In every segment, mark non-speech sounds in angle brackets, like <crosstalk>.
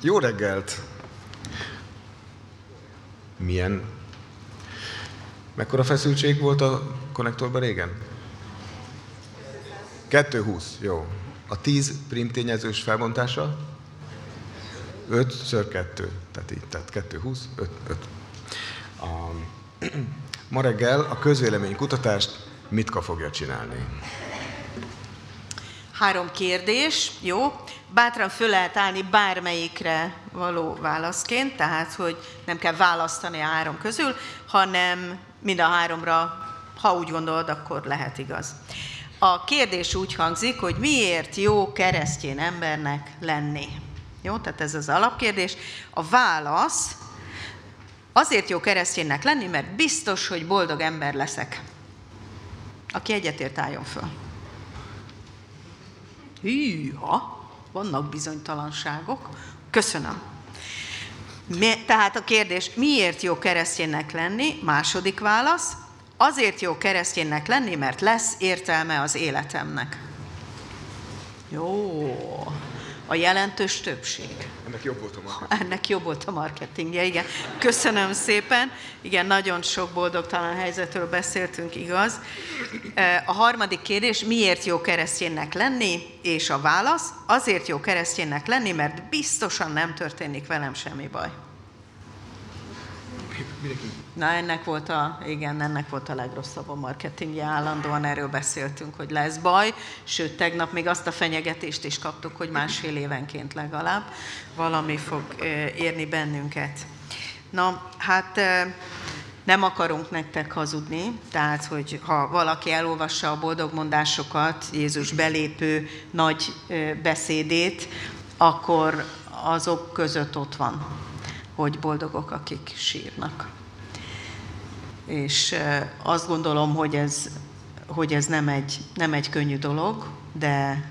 Jó reggelt! Milyen? Mekkora feszültség volt a konnektorban régen? 220, jó. A 10 primtényezős felbontása? 5 ször 2, tehát így, tehát 220, 5, 5. A, <clears throat> ma reggel a közvélemény kutatást Mitka fogja csinálni. Három kérdés, jó? Bátran föl lehet állni bármelyikre való válaszként, tehát hogy nem kell választani a három közül, hanem mind a háromra, ha úgy gondolod, akkor lehet igaz. A kérdés úgy hangzik, hogy miért jó keresztjén embernek lenni? Jó, tehát ez az alapkérdés. A válasz azért jó keresztjénnek lenni, mert biztos, hogy boldog ember leszek. Aki egyetért álljon föl. Hűha, vannak bizonytalanságok. Köszönöm. Mi, tehát a kérdés, miért jó kereszténynek lenni? Második válasz, azért jó kereszténynek lenni, mert lesz értelme az életemnek. Jó, a jelentős többség. Ennek jobb volt a marketing. Ennek jobb volt a marketingje, igen. Köszönöm szépen. Igen, nagyon sok boldogtalan helyzetről beszéltünk, igaz. A harmadik kérdés, miért jó kereszténynek lenni? És a válasz, azért jó kereszténynek lenni, mert biztosan nem történik velem semmi baj. Na ennek volt a, igen, ennek volt a legrosszabb a marketingje, állandóan erről beszéltünk, hogy lesz baj, sőt tegnap még azt a fenyegetést is kaptuk, hogy másfél évenként legalább valami fog érni bennünket. Na, hát nem akarunk nektek hazudni, tehát, hogy ha valaki elolvassa a boldogmondásokat, Jézus belépő nagy beszédét, akkor azok között ott van, hogy boldogok, akik sírnak és azt gondolom, hogy ez, hogy ez nem, egy, nem egy könnyű dolog, de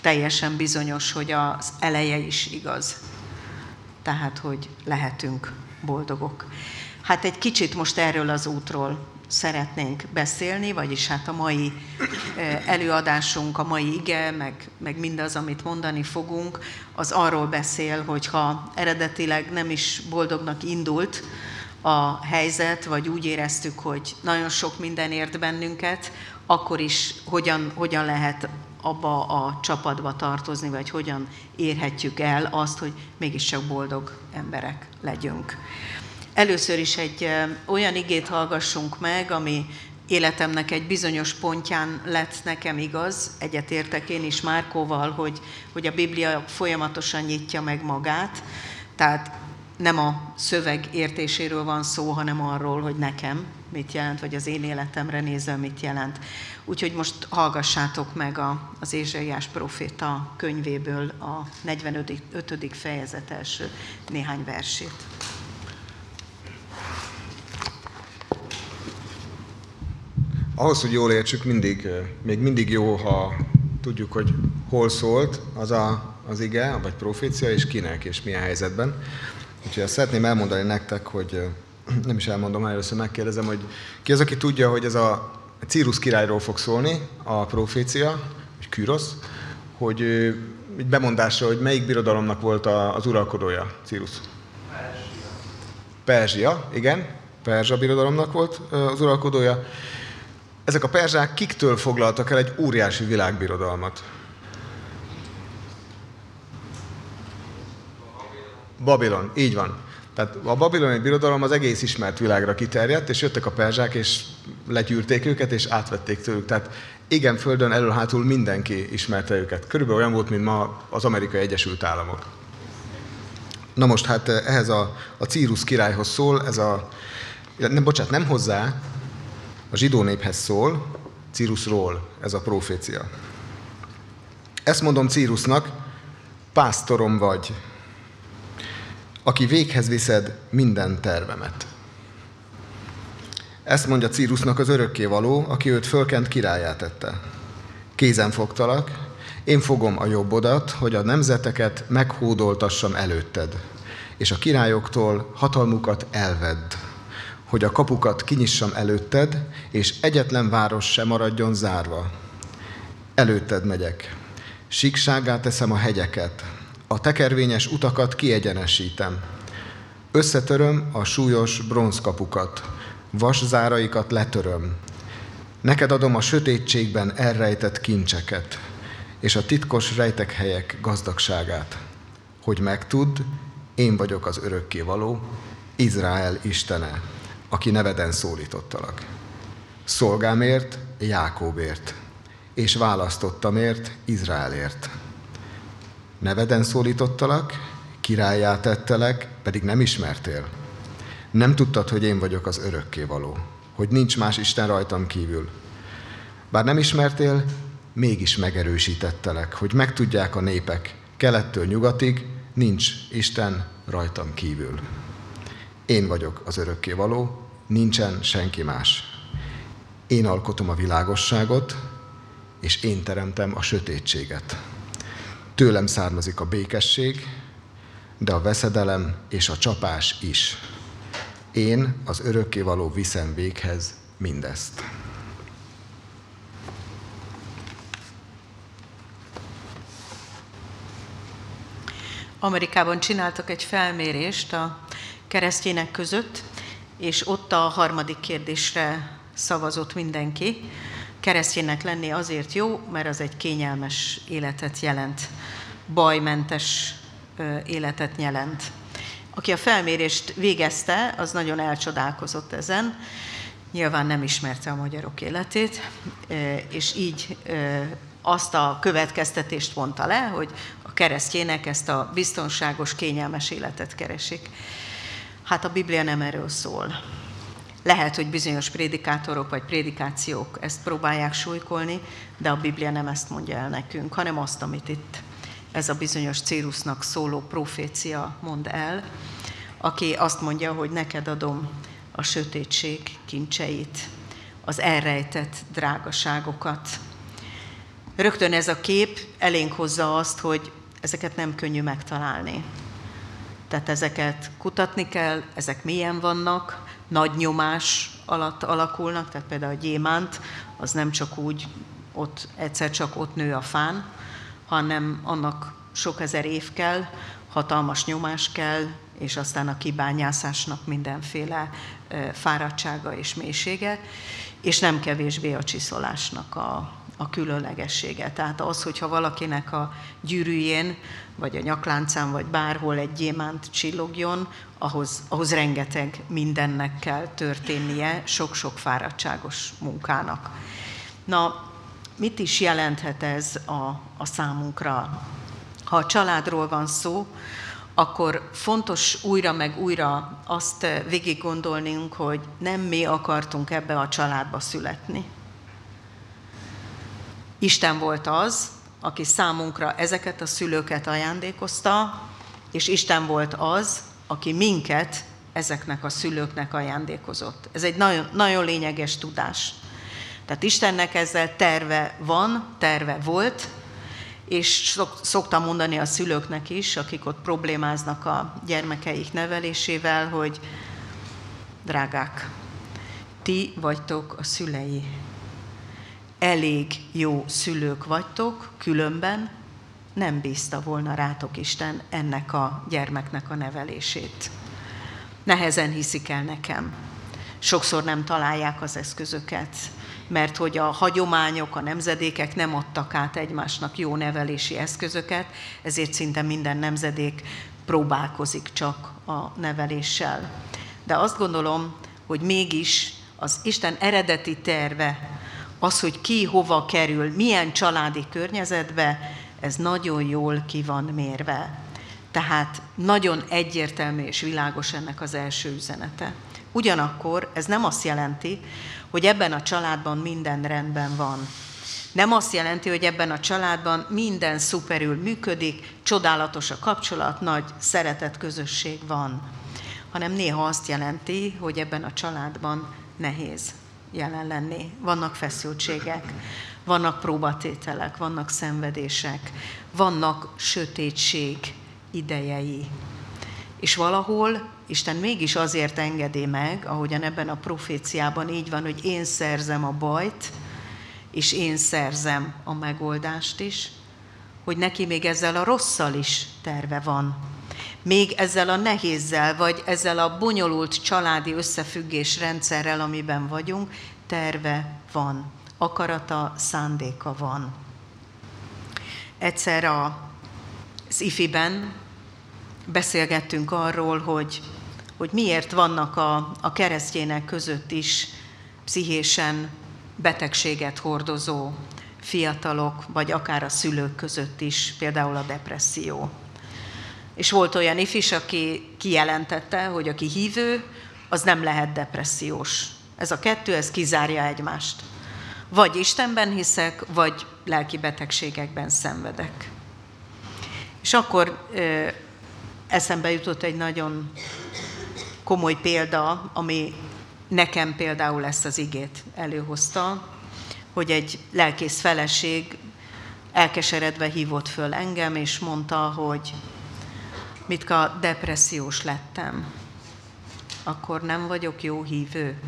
teljesen bizonyos, hogy az eleje is igaz. Tehát, hogy lehetünk boldogok. Hát egy kicsit most erről az útról szeretnénk beszélni, vagyis hát a mai előadásunk, a mai ige, meg, meg mindaz, amit mondani fogunk, az arról beszél, hogy ha eredetileg nem is boldognak indult, a helyzet, vagy úgy éreztük, hogy nagyon sok minden ért bennünket, akkor is hogyan, hogyan lehet abba a csapatba tartozni, vagy hogyan érhetjük el azt, hogy mégiscsak boldog emberek legyünk. Először is egy olyan igét hallgassunk meg, ami életemnek egy bizonyos pontján lett nekem igaz, egyetértek én is Márkóval, hogy, hogy a Biblia folyamatosan nyitja meg magát, tehát nem a szöveg értéséről van szó, hanem arról, hogy nekem mit jelent, vagy az én életemre nézve mit jelent. Úgyhogy most hallgassátok meg a, az Ézsaiás proféta könyvéből a 45. fejezet első néhány versét. Ahhoz, hogy jól értsük, mindig, még mindig jó, ha tudjuk, hogy hol szólt az a, az ige, vagy profécia, és kinek, és milyen helyzetben. Úgyhogy azt szeretném elmondani nektek, hogy <clears throat> nem is elmondom, először megkérdezem, hogy ki az, aki tudja, hogy ez a Círus királyról fog szólni, a profécia, vagy Kyrosz, hogy egy bemondásra, hogy melyik birodalomnak volt az uralkodója, Círus? Perzsia. Perzsia, igen. Perzsa birodalomnak volt az uralkodója. Ezek a perzsák kiktől foglaltak el egy óriási világbirodalmat? Babilon, így van. Tehát a babiloni birodalom az egész ismert világra kiterjedt, és jöttek a perzsák, és legyűrték őket, és átvették tőlük. Tehát igen, földön elől-hátul mindenki ismerte őket. Körülbelül olyan volt, mint ma az Amerikai Egyesült Államok. Na most hát eh, ehhez a, a Círus királyhoz szól, ez a, nem, bocsánat, nem hozzá, a zsidó néphez szól, Círusról ez a profécia. Ezt mondom Círusnak, pásztorom vagy, aki véghez viszed minden tervemet. Ezt mondja Círusnak az örökkévaló, aki őt fölkent királyát tette. Kézen fogtalak, én fogom a jobbodat, hogy a nemzeteket meghódoltassam előtted, és a királyoktól hatalmukat elvedd, hogy a kapukat kinyissam előtted, és egyetlen város se maradjon zárva. Előtted megyek. Síkságá teszem a hegyeket, A tekervényes utakat kiegyenesítem. Összetöröm a súlyos bronzkapukat, záraikat letöröm. Neked adom a sötétségben elrejtett kincseket, és a titkos rejtek helyek gazdagságát, hogy megtudd, én vagyok az örökké való, Izrael Istene, aki neveden szólítottalak. Szolgámért, Jákóbért, és választottamért, Izraelért. Neveden szólítottalak, királyá tettelek, pedig nem ismertél. Nem tudtad, hogy én vagyok az örökké való, hogy nincs más Isten rajtam kívül. Bár nem ismertél, mégis megerősítettelek, hogy megtudják a népek, kelettől nyugatig, nincs Isten rajtam kívül. Én vagyok az örökké való, nincsen senki más. Én alkotom a világosságot, és én teremtem a sötétséget. Tőlem származik a békesség, de a veszedelem és a csapás is. Én az való viszem véghez mindezt. Amerikában csináltak egy felmérést a keresztjének között, és ott a harmadik kérdésre szavazott mindenki. Keresztjének lenni azért jó, mert az egy kényelmes életet jelent, bajmentes életet jelent. Aki a felmérést végezte, az nagyon elcsodálkozott ezen, nyilván nem ismerte a magyarok életét, és így azt a következtetést mondta le, hogy a keresztjének ezt a biztonságos, kényelmes életet keresik. Hát a Biblia nem erről szól. Lehet, hogy bizonyos prédikátorok vagy prédikációk ezt próbálják súlykolni, de a Biblia nem ezt mondja el nekünk, hanem azt, amit itt ez a bizonyos Cérusznak szóló profécia mond el, aki azt mondja, hogy neked adom a sötétség kincseit, az elrejtett drágaságokat. Rögtön ez a kép elénk hozza azt, hogy ezeket nem könnyű megtalálni. Tehát ezeket kutatni kell, ezek milyen vannak, nagy nyomás alatt alakulnak, tehát például a gyémánt, az nem csak úgy ott egyszer csak ott nő a fán, hanem annak sok ezer év kell, hatalmas nyomás kell, és aztán a kibányászásnak mindenféle fáradtsága és mélysége, és nem kevésbé a csiszolásnak a, a különlegessége. Tehát az, hogyha valakinek a gyűrűjén, vagy a nyakláncán, vagy bárhol egy gyémánt csillogjon, ahhoz, ahhoz rengeteg mindennek kell történnie, sok-sok fáradtságos munkának. Na, mit is jelenthet ez a, a számunkra? Ha a családról van szó, akkor fontos újra meg újra azt végig gondolnunk, hogy nem mi akartunk ebbe a családba születni. Isten volt az, aki számunkra ezeket a szülőket ajándékozta, és Isten volt az, aki minket ezeknek a szülőknek ajándékozott. Ez egy nagyon, nagyon lényeges tudás. Tehát Istennek ezzel terve van, terve volt, és szoktam mondani a szülőknek is, akik ott problémáznak a gyermekeik nevelésével, hogy drágák, ti vagytok a szülei. Elég jó szülők vagytok, különben nem bízta volna rátok Isten ennek a gyermeknek a nevelését. Nehezen hiszik el nekem. Sokszor nem találják az eszközöket, mert hogy a hagyományok, a nemzedékek nem adtak át egymásnak jó nevelési eszközöket, ezért szinte minden nemzedék próbálkozik csak a neveléssel. De azt gondolom, hogy mégis az Isten eredeti terve, az, hogy ki hova kerül, milyen családi környezetbe, ez nagyon jól ki van mérve. Tehát nagyon egyértelmű és világos ennek az első üzenete. Ugyanakkor ez nem azt jelenti, hogy ebben a családban minden rendben van. Nem azt jelenti, hogy ebben a családban minden szuperül működik, csodálatos a kapcsolat, nagy szeretet közösség van, hanem néha azt jelenti, hogy ebben a családban nehéz jelen lenni. Vannak feszültségek, vannak próbatételek, vannak szenvedések, vannak sötétség idejei. És valahol Isten mégis azért engedi meg, ahogyan ebben a proféciában így van, hogy én szerzem a bajt, és én szerzem a megoldást is, hogy neki még ezzel a rosszal is terve van. Még ezzel a nehézzel, vagy ezzel a bonyolult családi összefüggés rendszerrel, amiben vagyunk, terve van. Akarata, szándéka van. Egyszer a, az ifiben beszélgettünk arról, hogy, hogy miért vannak a, a keresztjének között is pszichésen betegséget hordozó fiatalok, vagy akár a szülők között is, például a depresszió. És volt olyan ifis, aki kijelentette, hogy aki hívő, az nem lehet depressziós. Ez a kettő, ez kizárja egymást. Vagy Istenben hiszek, vagy lelki betegségekben szenvedek. És akkor ö, eszembe jutott egy nagyon komoly példa, ami nekem például ezt az igét előhozta, hogy egy lelkész feleség elkeseredve hívott föl engem, és mondta, hogy Mitka, depressziós lettem, akkor nem vagyok jó hívő.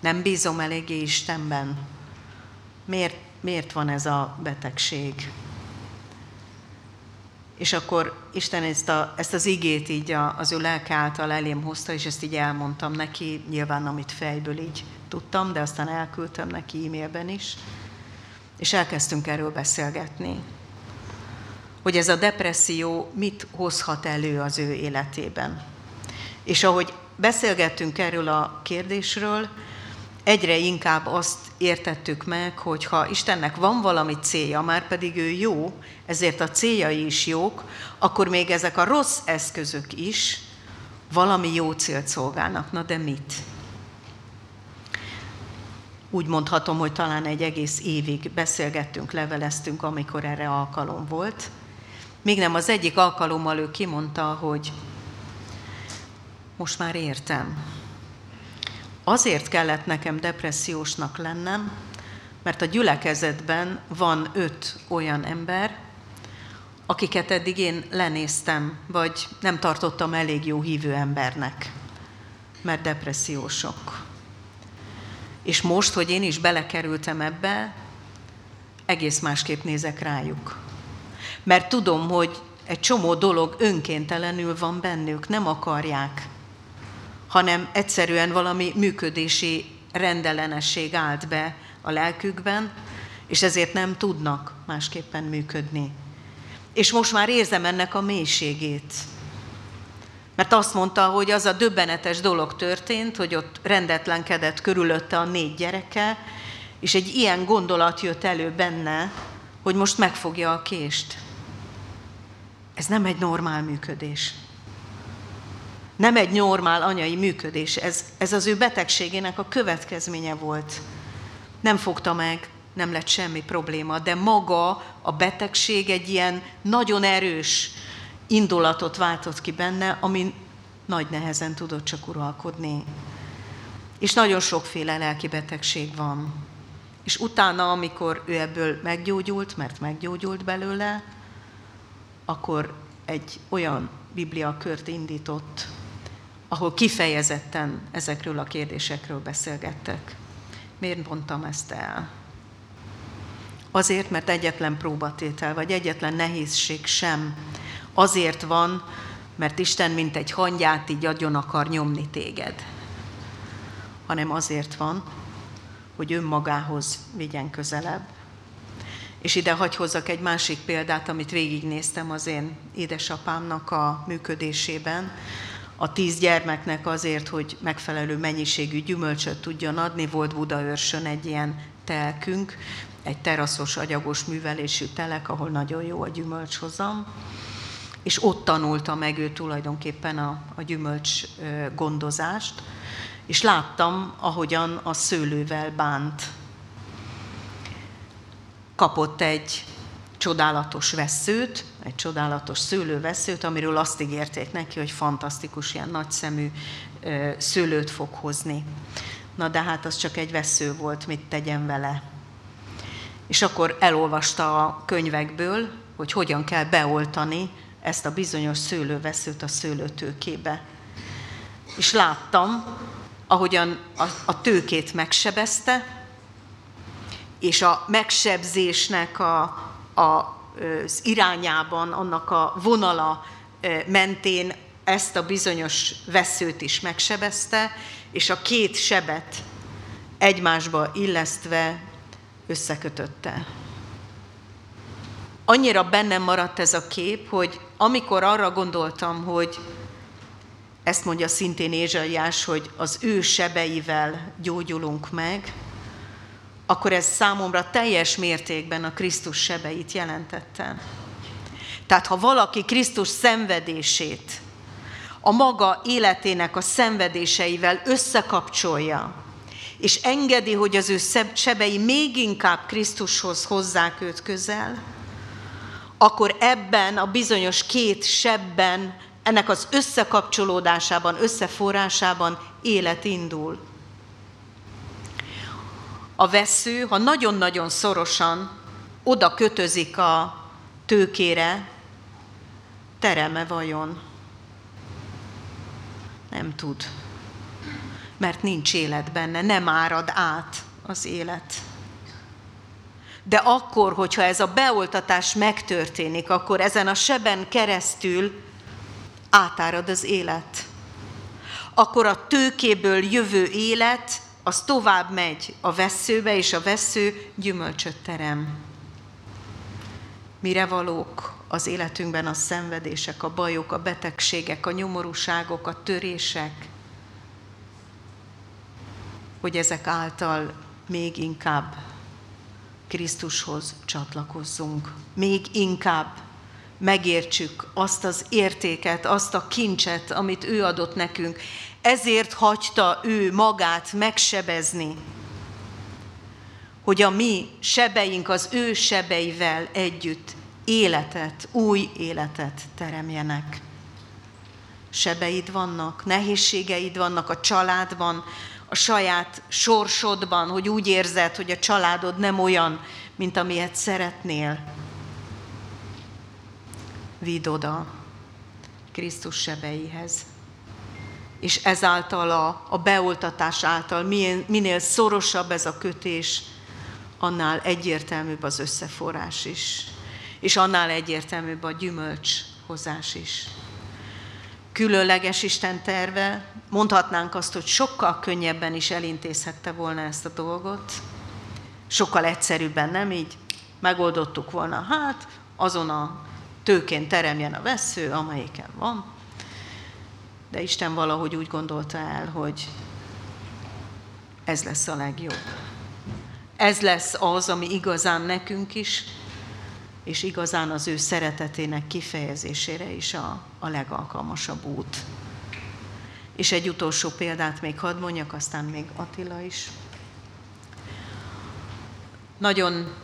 Nem bízom eléggé Istenben. Miért, miért van ez a betegség? És akkor Isten ezt, a, ezt az igét így a, az ő lelke által elém hozta, és ezt így elmondtam neki, nyilván amit fejből így tudtam, de aztán elküldtem neki e-mailben is, és elkezdtünk erről beszélgetni. Hogy ez a depresszió mit hozhat elő az ő életében. És ahogy beszélgettünk erről a kérdésről, egyre inkább azt értettük meg, hogy ha Istennek van valami célja, már pedig ő jó, ezért a céljai is jók, akkor még ezek a rossz eszközök is valami jó célt szolgálnak. Na de mit? Úgy mondhatom, hogy talán egy egész évig beszélgettünk, leveleztünk, amikor erre alkalom volt. Még nem az egyik alkalommal ő kimondta, hogy most már értem. Azért kellett nekem depressziósnak lennem, mert a gyülekezetben van öt olyan ember, akiket eddig én lenéztem, vagy nem tartottam elég jó hívő embernek, mert depressziósok. És most, hogy én is belekerültem ebbe, egész másképp nézek rájuk. Mert tudom, hogy egy csomó dolog önkéntelenül van bennük, nem akarják, hanem egyszerűen valami működési rendellenesség állt be a lelkükben, és ezért nem tudnak másképpen működni. És most már érzem ennek a mélységét. Mert azt mondta, hogy az a döbbenetes dolog történt, hogy ott rendetlenkedett körülötte a négy gyereke, és egy ilyen gondolat jött elő benne, hogy most megfogja a kést. Ez nem egy normál működés. Nem egy normál anyai működés. Ez, ez az ő betegségének a következménye volt. Nem fogta meg, nem lett semmi probléma, de maga a betegség egy ilyen nagyon erős indulatot váltott ki benne, ami nagy nehezen tudott csak uralkodni. És nagyon sokféle lelki betegség van. És utána, amikor ő ebből meggyógyult, mert meggyógyult belőle, akkor egy olyan bibliakört indított, ahol kifejezetten ezekről a kérdésekről beszélgettek. Miért mondtam ezt el? Azért, mert egyetlen próbatétel, vagy egyetlen nehézség sem azért van, mert Isten, mint egy hangyát, így agyon akar nyomni téged, hanem azért van, hogy önmagához vigyen közelebb. És ide hagy hozzak egy másik példát, amit végignéztem az én édesapámnak a működésében. A tíz gyermeknek azért, hogy megfelelő mennyiségű gyümölcsöt tudjon adni, volt Budaörsön egy ilyen telkünk, egy teraszos, agyagos művelésű telek, ahol nagyon jó a gyümölcshozam, és ott tanulta meg ő tulajdonképpen a, a gyümölcs gondozást, és láttam, ahogyan a szőlővel bánt. Kapott egy csodálatos veszőt, egy csodálatos szőlőveszőt, amiről azt ígérték neki, hogy fantasztikus, ilyen nagyszemű szőlőt fog hozni. Na de hát az csak egy vesző volt, mit tegyen vele. És akkor elolvasta a könyvekből, hogy hogyan kell beoltani ezt a bizonyos szőlőveszőt a szőlőtőkébe. És láttam, ahogyan a, tőkét megsebezte, és a megsebzésnek a, a az irányában, annak a vonala mentén ezt a bizonyos veszőt is megsebezte, és a két sebet egymásba illesztve összekötötte. Annyira bennem maradt ez a kép, hogy amikor arra gondoltam, hogy ezt mondja szintén Ézsaiás, hogy az ő sebeivel gyógyulunk meg, akkor ez számomra teljes mértékben a Krisztus sebeit jelentette. Tehát ha valaki Krisztus szenvedését a maga életének a szenvedéseivel összekapcsolja, és engedi, hogy az ő sebei még inkább Krisztushoz hozzák őt közel, akkor ebben a bizonyos két sebben, ennek az összekapcsolódásában, összeforrásában élet indul. A vesző, ha nagyon-nagyon szorosan oda kötözik a tőkére, tereme vajon? Nem tud. Mert nincs élet benne, nem árad át az élet. De akkor, hogyha ez a beoltatás megtörténik, akkor ezen a seben keresztül átárad az élet. Akkor a tőkéből jövő élet, az tovább megy a veszőbe, és a vesző gyümölcsöt terem. Mire valók az életünkben a szenvedések, a bajok, a betegségek, a nyomorúságok, a törések, hogy ezek által még inkább Krisztushoz csatlakozzunk, még inkább megértsük azt az értéket, azt a kincset, amit ő adott nekünk. Ezért hagyta ő magát megsebezni, hogy a mi sebeink az ő sebeivel együtt életet, új életet teremjenek. Sebeid vannak, nehézségeid vannak a családban, a saját sorsodban, hogy úgy érzed, hogy a családod nem olyan, mint amilyet szeretnél. Vidd oda Krisztus sebeihez. És ezáltal a, a beoltatás által minél, minél szorosabb ez a kötés, annál egyértelműbb az összeforrás is és annál egyértelműbb a gyümölcshozás is. Különleges Isten terve, mondhatnánk azt, hogy sokkal könnyebben is elintézhette volna ezt a dolgot, sokkal egyszerűbben, nem így megoldottuk volna, hát azon a tőkén teremjen a vesző, amelyiken van. De Isten valahogy úgy gondolta el, hogy ez lesz a legjobb. Ez lesz az, ami igazán nekünk is és igazán az ő szeretetének kifejezésére is a, a legalkalmasabb út. És egy utolsó példát még hadd mondjak, aztán még Attila is. Nagyon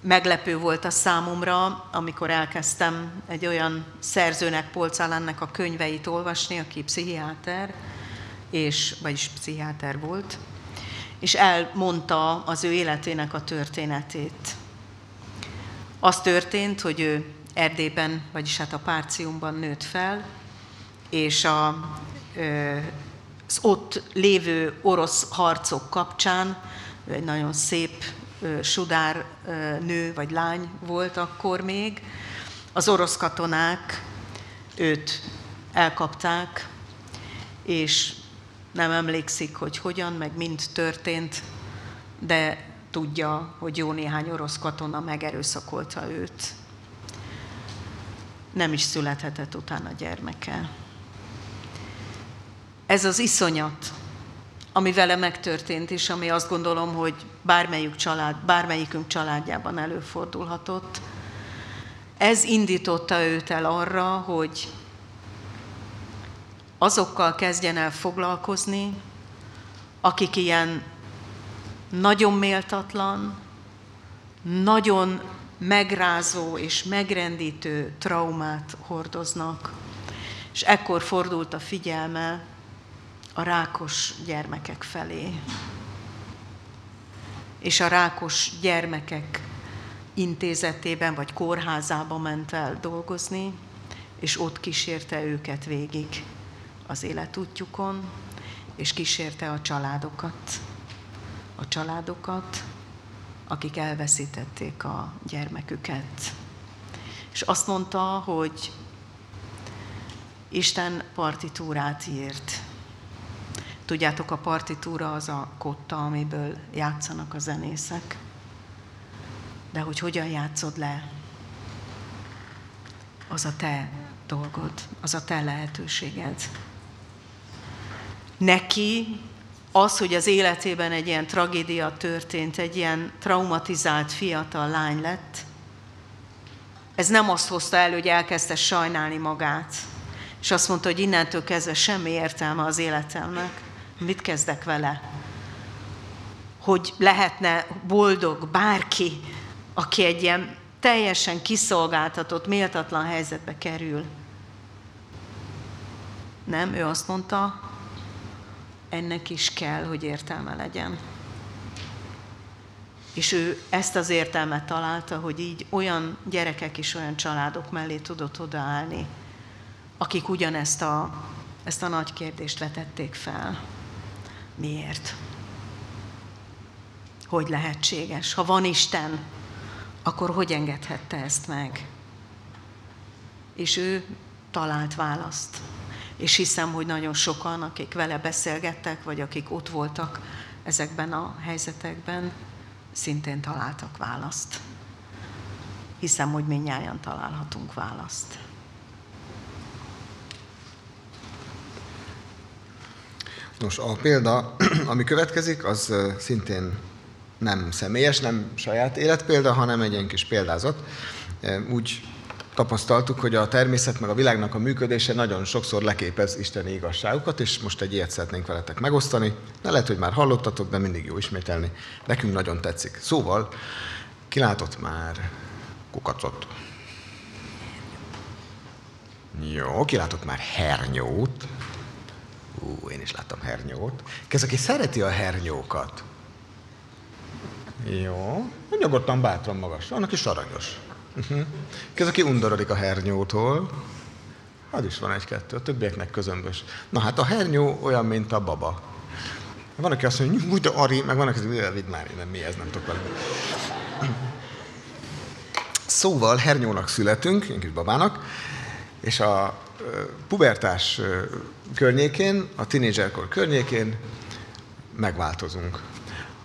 meglepő volt a számomra, amikor elkezdtem egy olyan szerzőnek, Polcálánnak a könyveit olvasni, aki pszichiáter, és, vagyis pszichiáter volt, és elmondta az ő életének a történetét. Az történt, hogy ő Erdélyben, vagyis hát a Párciumban nőtt fel, és a, az ott lévő orosz harcok kapcsán, ő egy nagyon szép sudár nő vagy lány volt akkor még, az orosz katonák őt elkapták, és nem emlékszik, hogy hogyan, meg mind történt, de tudja, hogy jó néhány orosz katona megerőszakolta őt. Nem is születhetett utána gyermeke. Ez az iszonyat, ami vele megtörtént, és ami azt gondolom, hogy bármelyik család, bármelyikünk családjában előfordulhatott, ez indította őt el arra, hogy azokkal kezdjen el foglalkozni, akik ilyen nagyon méltatlan, nagyon megrázó és megrendítő traumát hordoznak. És ekkor fordult a figyelme a rákos gyermekek felé. És a rákos gyermekek intézetében vagy kórházában ment el dolgozni, és ott kísérte őket végig az életútjukon, és kísérte a családokat a családokat, akik elveszítették a gyermeküket. És azt mondta, hogy Isten partitúrát írt. Tudjátok, a partitúra az a kotta, amiből játszanak a zenészek. De hogy hogyan játszod le, az a te dolgod, az a te lehetőséged. Neki az, hogy az életében egy ilyen tragédia történt, egy ilyen traumatizált fiatal lány lett, ez nem azt hozta elő, hogy elkezdte sajnálni magát, és azt mondta, hogy innentől kezdve semmi értelme az életemnek, mit kezdek vele? Hogy lehetne boldog bárki, aki egy ilyen teljesen kiszolgáltatott, méltatlan helyzetbe kerül. Nem, ő azt mondta, ennek is kell, hogy értelme legyen. És ő ezt az értelmet találta, hogy így olyan gyerekek és olyan családok mellé tudott odaállni, akik ugyanezt a, ezt a nagy kérdést vetették fel. Miért? Hogy lehetséges? Ha van Isten, akkor hogy engedhette ezt meg? És ő talált választ. És hiszem, hogy nagyon sokan, akik vele beszélgettek, vagy akik ott voltak ezekben a helyzetekben, szintén találtak választ. Hiszem, hogy minnyáján találhatunk választ. Nos, a példa, <clears throat> ami következik, az szintén nem személyes, nem saját életpélda, hanem egy ilyen kis példázat. Úgy tapasztaltuk, hogy a természet meg a világnak a működése nagyon sokszor leképez isteni igazságokat, és most egy ilyet szeretnénk veletek megosztani. De lehet, hogy már hallottatok, de mindig jó ismételni. Nekünk nagyon tetszik. Szóval, kilátott már kukacot? Jó, kilátott már hernyót. Ú, én is láttam hernyót. Ki az, aki szereti a hernyókat? Jó, nyugodtan, bátran magas. Annak is aranyos. Ki az, aki undorodik a hernyótól? Az is van egy-kettő, a többieknek közömbös. Na hát a hernyó olyan, mint a baba. Van, aki azt mondja, hogy de Ari, meg van, aki vidd már nem, mi ez, nem tudok valami. Szóval hernyónak születünk, én kis babának, és a pubertás környékén, a tinédzserkor környékén megváltozunk.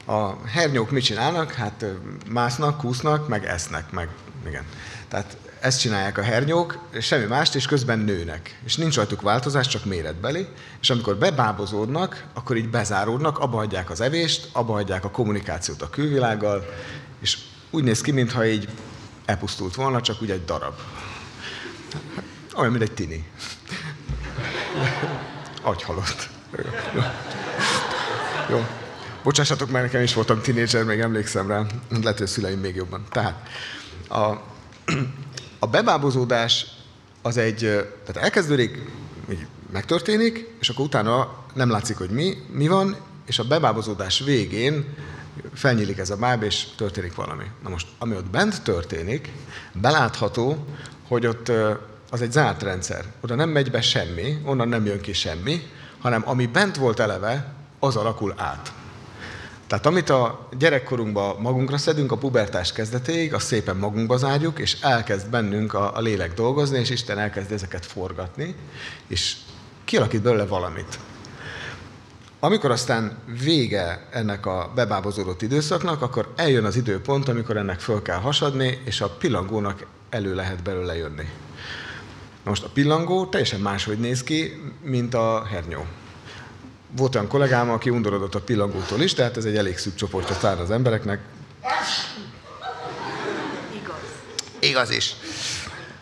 A hernyók mit csinálnak? Hát másznak, kúsznak, meg esznek, meg igen. Tehát ezt csinálják a hernyók, semmi mást, és közben nőnek. És nincs rajtuk változás, csak méretbeli. És amikor bebábozódnak, akkor így bezáródnak, abba hagyják az evést, abba hagyják a kommunikációt a külvilággal, és úgy néz ki, mintha így elpusztult volna, csak úgy egy darab. Olyan, mint egy tini. Agyhalott. Jó. Jó. Bocsássatok meg, nekem is voltam tinédzser, még emlékszem rá. Lehet, hogy a szüleim még jobban. Tehát a, a bebábozódás az egy, tehát elkezdődik, így megtörténik, és akkor utána nem látszik, hogy mi, mi van, és a bebábozódás végén felnyílik ez a báb, és történik valami. Na most, ami ott bent történik, belátható, hogy ott az egy zárt rendszer. Oda nem megy be semmi, onnan nem jön ki semmi, hanem ami bent volt eleve, az alakul át. Tehát amit a gyerekkorunkban magunkra szedünk a pubertás kezdetéig, azt szépen magunkba zárjuk, és elkezd bennünk a, a lélek dolgozni, és Isten elkezd ezeket forgatni, és kialakít belőle valamit. Amikor aztán vége ennek a bebábozódott időszaknak, akkor eljön az időpont, amikor ennek föl kell hasadni, és a pillangónak elő lehet belőle jönni. Most a pillangó teljesen máshogy néz ki, mint a hernyó volt olyan kollégám, aki undorodott a pillangótól is, tehát ez egy elég szűk csoportja szár az embereknek. Igaz. Igaz is.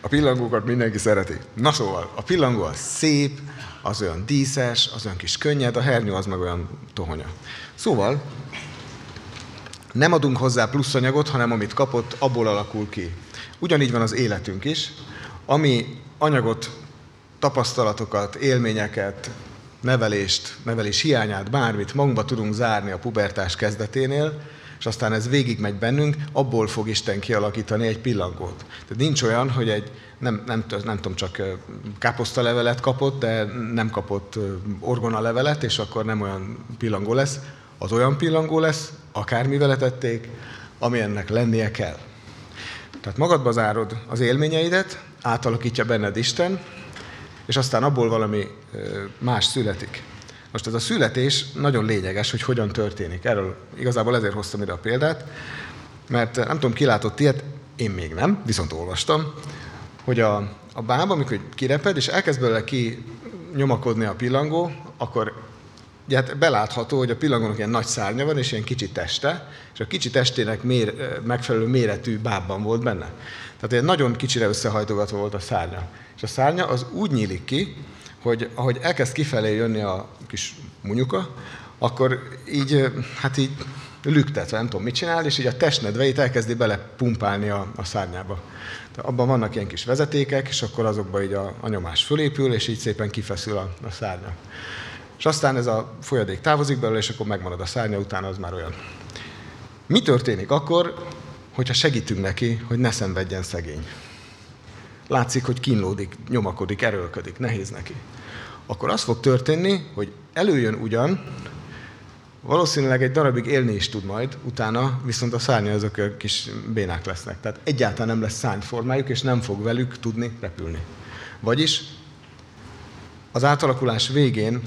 A pillangókat mindenki szereti. Na szóval, a pillangó az szép, az olyan díszes, az olyan kis könnyed, a hernyó az meg olyan tohonya. Szóval, nem adunk hozzá pluszanyagot, hanem amit kapott, abból alakul ki. Ugyanígy van az életünk is. Ami anyagot, tapasztalatokat, élményeket, nevelést, nevelés hiányát, bármit magunkba tudunk zárni a pubertás kezdeténél, és aztán ez végigmegy bennünk, abból fog Isten kialakítani egy pillangót. Tehát nincs olyan, hogy egy, nem, nem, nem tudom, csak káposztalevelet kapott, de nem kapott orgonalevelet, és akkor nem olyan pillangó lesz. Az olyan pillangó lesz, akármivel tették, ami ennek lennie kell. Tehát magadba zárod az élményeidet, átalakítja benned Isten, és aztán abból valami más születik. Most ez a születés nagyon lényeges, hogy hogyan történik. Erről igazából ezért hoztam ide a példát, mert nem tudom, ki látott ilyet, én még nem, viszont olvastam, hogy a, a báb, amikor kireped, és elkezd belőle ki nyomakodni a pillangó, akkor ugye hát belátható, hogy a pillangónak ilyen nagy szárnya van, és ilyen kicsi teste, és a kicsi testének mér, megfelelő méretű bábban volt benne. Tehát egy nagyon kicsire összehajtogatva volt a szárnya. És a szárnya az úgy nyílik ki, hogy ahogy elkezd kifelé jönni a kis munyuka, akkor így, hát így lüktetve, nem tudom mit csinál, és így a testnedveit elkezdi belepumpálni a, a szárnyába. Tehát abban vannak ilyen kis vezetékek, és akkor azokban így a, a nyomás fölépül, és így szépen kifeszül a, a szárnya. És aztán ez a folyadék távozik belőle, és akkor megmarad a szárnya, utána az már olyan. Mi történik akkor, hogyha segítünk neki, hogy ne szenvedjen szegény? Látszik, hogy kínlódik, nyomakodik, erőlködik, nehéz neki. Akkor az fog történni, hogy előjön ugyan, valószínűleg egy darabig élni is tud majd, utána viszont a szárnya azok a kis bénák lesznek. Tehát egyáltalán nem lesz szárnyformájuk, és nem fog velük tudni repülni. Vagyis az átalakulás végén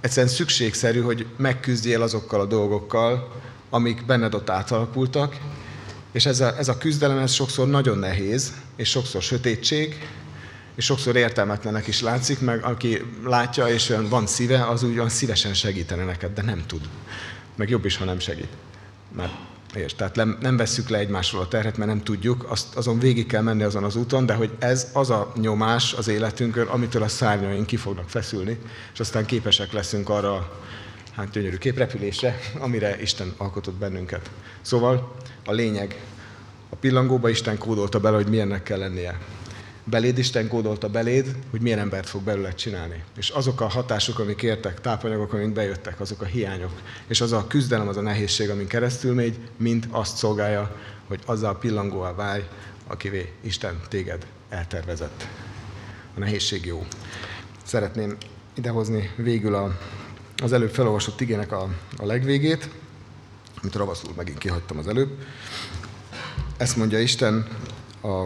egyszerűen szükségszerű, hogy megküzdjél azokkal a dolgokkal, amik benned ott átalakultak, és ez a, ez a küzdelem ez sokszor nagyon nehéz, és sokszor sötétség, és sokszor értelmetlenek is látszik, meg aki látja, és olyan van szíve, az úgy olyan szívesen segítene neked, de nem tud. Meg jobb is, ha nem segít. Mert és tehát nem, nem vesszük le egymásról a terhet, mert nem tudjuk, azt, azon végig kell menni azon az úton, de hogy ez az a nyomás az életünkön, amitől a szárnyaink ki fognak feszülni, és aztán képesek leszünk arra hát gyönyörű képrepülésre, amire Isten alkotott bennünket. Szóval a lényeg, a pillangóba Isten kódolta bele, hogy milyennek kell lennie. Beléd Isten kódolta beléd, hogy milyen embert fog belőle csinálni. És azok a hatások, amik értek, tápanyagok, amik bejöttek, azok a hiányok. És az a küzdelem, az a nehézség, amin keresztül megy, mind azt szolgálja, hogy azzal pillangóvá válj, akivé Isten téged eltervezett. A nehézség jó. Szeretném idehozni végül a, az előbb felolvasott igének a, a legvégét, amit ravaszul megint kihagytam az előbb. Ezt mondja Isten a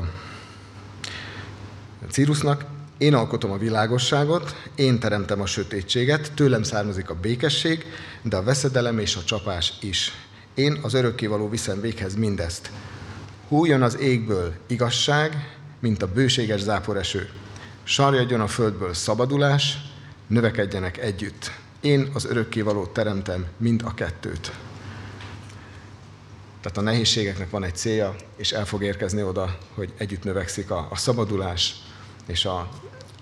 Círusnak, én alkotom a világosságot, én teremtem a sötétséget, tőlem származik a békesség, de a veszedelem és a csapás is. Én az örökkévaló viszem véghez mindezt. Hújjon az égből igazság, mint a bőséges záporeső. Sarjadjon a földből szabadulás, növekedjenek együtt. Én az örökkévalót teremtem, mind a kettőt. Tehát a nehézségeknek van egy célja, és el fog érkezni oda, hogy együtt növekszik a, a szabadulás, és a,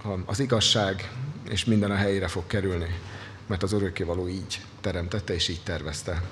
a, az igazság, és minden a helyére fog kerülni, mert az örökkévaló így teremtette, és így tervezte.